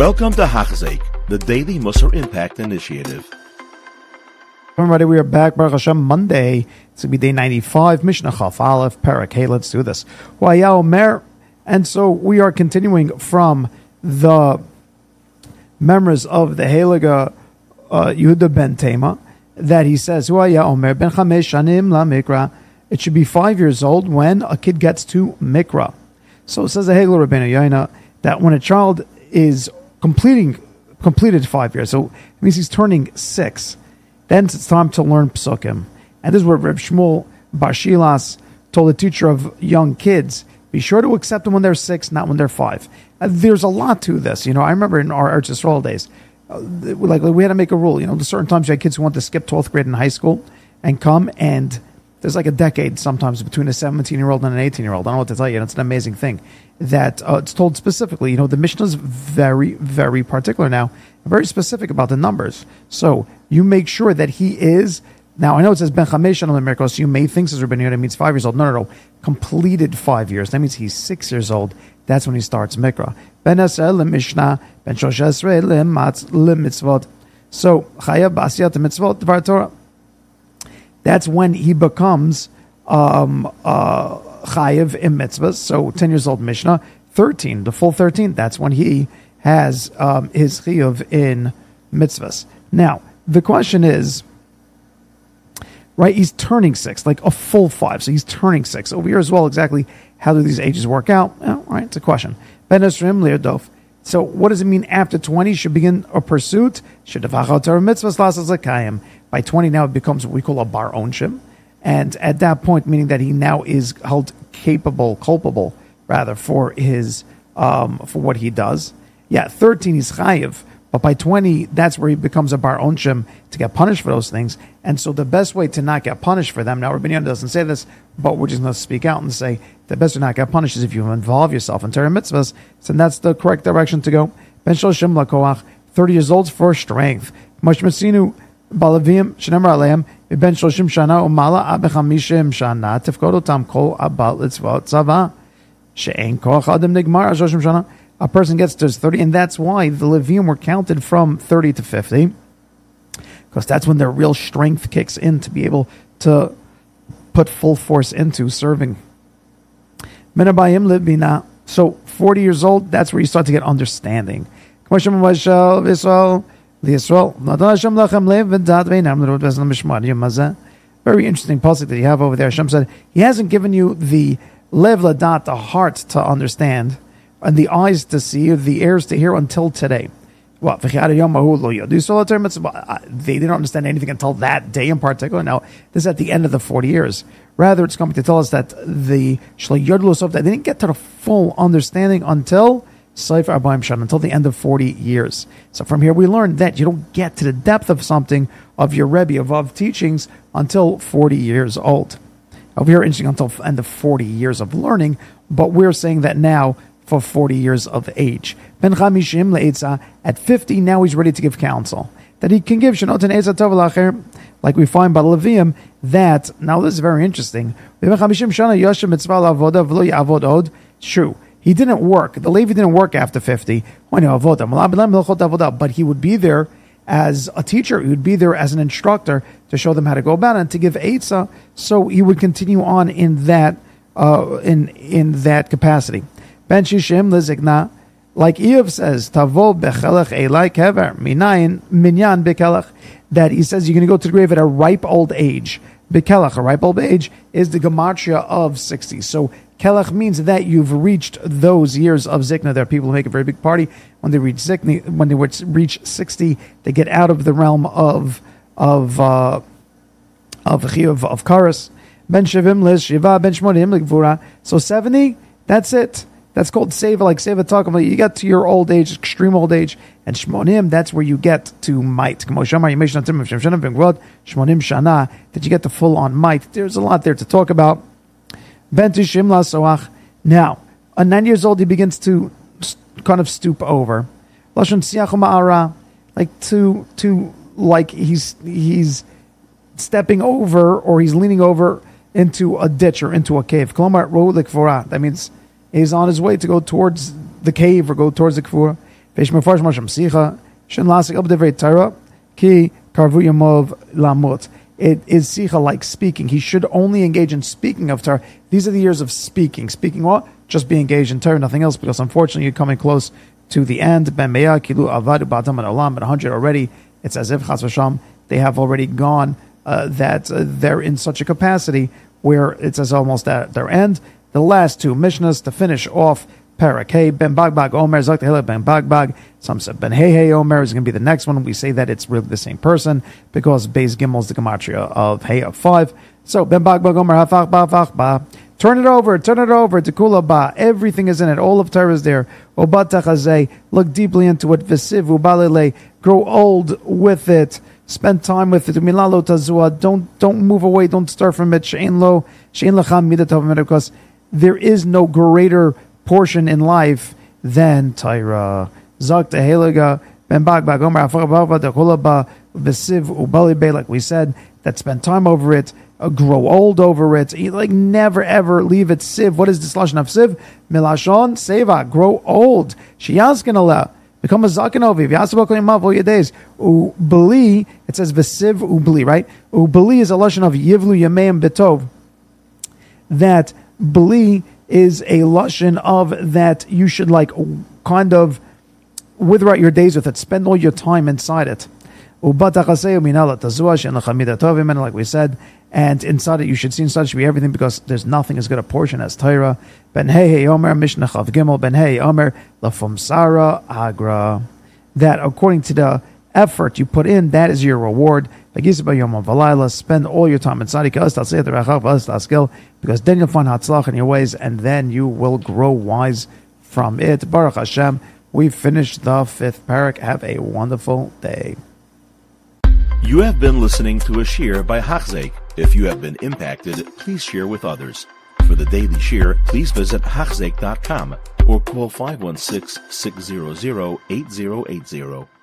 Welcome to Hachzeik, the Daily Musar Impact Initiative. Everybody, we are back. Baruch Hashem, Monday. It's going to be day 95, Mishnah Chaf Aleph, Parak. Hey, let's do this. Omer. And so we are continuing from the members of the Heliga uh, Yehuda ben Tema that he says, Omer ben Chamesh Shanim la. It should be five years old when a kid gets to Mikra. So says the Hegel Rabbeinu Yonah that when a child is completing completed five years, so it means he's turning six, then it's time to learn psukim. And this is where Reb Shmuel bar Shilas told the teacher of young kids, be sure to accept them when they're six, not when they're five. Uh, there's a lot to this. You know, I remember in our Eretz Yisrael days, uh, like, like we had to make a rule. You know, certain times you had kids who want to skip 12th grade in high school and come and there's like a decade sometimes between a 17 year old and an 18 year old. I don't know what to tell you. And It's an amazing thing that uh, it's told specifically. You know, the Mishnah is very, very particular now, very specific about the numbers. So you make sure that he is. Now I know it says Ben Chamesh on the so you may think says Rabbi Yehuda means five years old. No, no, no, completed five years. That means he's six years old. That's when he starts mikra. Ben Esrei Mishnah, Ben Shoshesrei Mitzvot. So Chayav Basiyat Mitzvot Dvar Torah that's when he becomes um, uh, chayiv in mitzvahs. So 10 years old Mishnah, 13, the full 13, that's when he has um, his chayiv in mitzvahs. Now, the question is, right, he's turning six, like a full five. So he's turning six. Over here as well, exactly how do these ages work out? Well, right, it's a question. Ben Esrim Leodof. So what does it mean after 20 should begin a pursuit? Should By 20 now it becomes what we call a bar onshim. And at that point, meaning that he now is held capable, culpable, rather, for his um, for what he does. Yeah, 13 he's chayiv, but by 20, that's where he becomes a bar onshim to get punished for those things. And so the best way to not get punished for them, now Rabbi doesn't say this, but we're just going to speak out and say the best way to not get punished is if you involve yourself in Torah mitzvahs. So that's the correct direction to go. Ben Shoshim Lakoach, 30 years old for strength. Mosh Masinu Balavim Shenemar Aleim, Ben Shoshim Shana Umala Abechamishim Shana, Tifkot Otam Kol Abal Litzvot She'en Koach Adam Nigmar Shoshim Shana. A person gets to 30, and that's why the Levim were counted from 30 to 50 because that's when their real strength kicks in to be able to put full force into serving. So 40 years old, that's where you start to get understanding. Very interesting passage that you have over there. Hashem said, He hasn't given you the lev ladat, the heart to understand, and the eyes to see, the ears to hear until today. What? They didn't understand anything until that day in particular. Now, this is at the end of the 40 years. Rather, it's coming to tell us that the they didn't get to the full understanding until Sefer Abayim Shan, until the end of 40 years. So from here we learn that you don't get to the depth of something, of your Rebbe, of, of teachings, until 40 years old. Over here, interesting, until end of 40 years of learning, but we're saying that now for 40 years of age. Ben Chamishim le'etza, at 50, now he's ready to give counsel. That he can give Shanotan Eza Tov Lacher, like we find by Levium, that, now this is very interesting. ben Chamishim shana yosha mitzvah la'avoda v'lo ya'avod od, True. He didn't work. The Levi didn't work after 50. But he would be there as a teacher. He would be there as an instructor to show them how to go about it and to give Eitzah. So he would continue on in that, uh, in, in that capacity. Ben Shishim lizikna, like Iyov says, Tavo bechelech elai kever, minayin minyan bekelech, that he says you're going to go to the grave at a ripe old age. Bekelech, a ripe old age, is the gematria of 60. So kelech means that you've reached those years of zikna. There are people who make a very big party when they reach zikna, when they reach 60, they get out of the realm of of uh, of of, of karas. Ben shivim liz shiva ben shmonim So 70, that's it. That's called seva, like seva talking You get to your old age, extreme old age, and shmonim, that's where you get to might. Shmonim shana, that you get the full on might. There's a lot there to talk about. Now, at nine years old, he begins to kind of stoop over. Like to, to, like he's, he's stepping over or he's leaning over into a ditch or into a cave. That means is on his way to go towards the cave or go towards the kfura. Vesh mefarsh sicha shen lasik up tara ki karvu yamov lamut. It is sicha like speaking. He should only engage in speaking of Torah. These are the years of speaking. Speaking what? Just be engaged in Torah, nothing else, because unfortunately you're coming close to the end. Ben mea kilu avadu batam and olam, but 100 already. It's as if chas v'sham, they have already gone, uh, that uh, they're in such a capacity where it's as almost at their end. The last two Mishnahs to finish off Parak. Hey, Ben Bagbag Omer, Ben Bagbag. Some said Ben Hey Hey Omer is going to be the next one. We say that it's really the same person because Beis Gimel is the gematria of Hey of five. So Ben Bagbag Omer Hafach Ba Fach Ba. Turn it over, turn it over to Kula Ba. Everything is in it. All of Torah is there. Obat Look deeply into it. Vesiv Ubalele. Grow old with it. Spend time with it. Milalo Tazua. Don't don't move away. Don't stir from it. Shein lo shein lacham midatov because there is no greater portion in life than Torah. Zak Heliga, Ben Bag Bag Omer Afababa Besiv Ubali Bay, like we said, that spend time over it, uh, grow old over it, like never ever leave it siv. What is this lashon of siv? Milashon seva, grow old. Shiyaskin Allah. Become a. Vyasabaklimav all your days. Ubali, it says vesiv ubli. right? Ubli is a lashon of yivlu yameim betov. That bali is a lashon of that you should like kind of wither out your days with it, spend all your time inside it. Like we said, and inside it you should see inside it should be everything because there's nothing as good a portion as Torah. Ben hey Omer Mishnah Chav Gimel Ben hey Omer Lafum Sara Agra. That according to the effort you put in, that is your reward. Spend all your time inside because then you'll find Hatzlach in your ways, and then you will grow wise from it. Baruch Hashem, we've finished the fifth parak. Have a wonderful day. You have been listening to a shiur by Hachzeik. If you have been impacted, please share with others. For the daily shiur, please visit Hachzeik.com or call 516 600 8080.